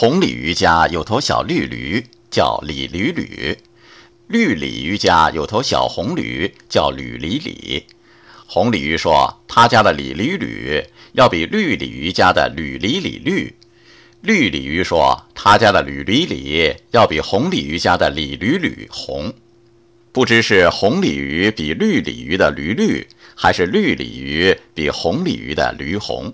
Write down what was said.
红鲤鱼家有头小绿驴，叫李驴驴；绿鲤鱼家有头小红驴，叫吕李李。红鲤鱼说：“他家的李驴驴要比绿鲤鱼家的吕李李绿。”绿鲤鱼说：“他家的吕李李要比红鲤鱼家的李驴驴红。”不知是红鲤鱼比绿鲤鱼的驴绿，还是绿鲤鱼比红鲤鱼的驴红。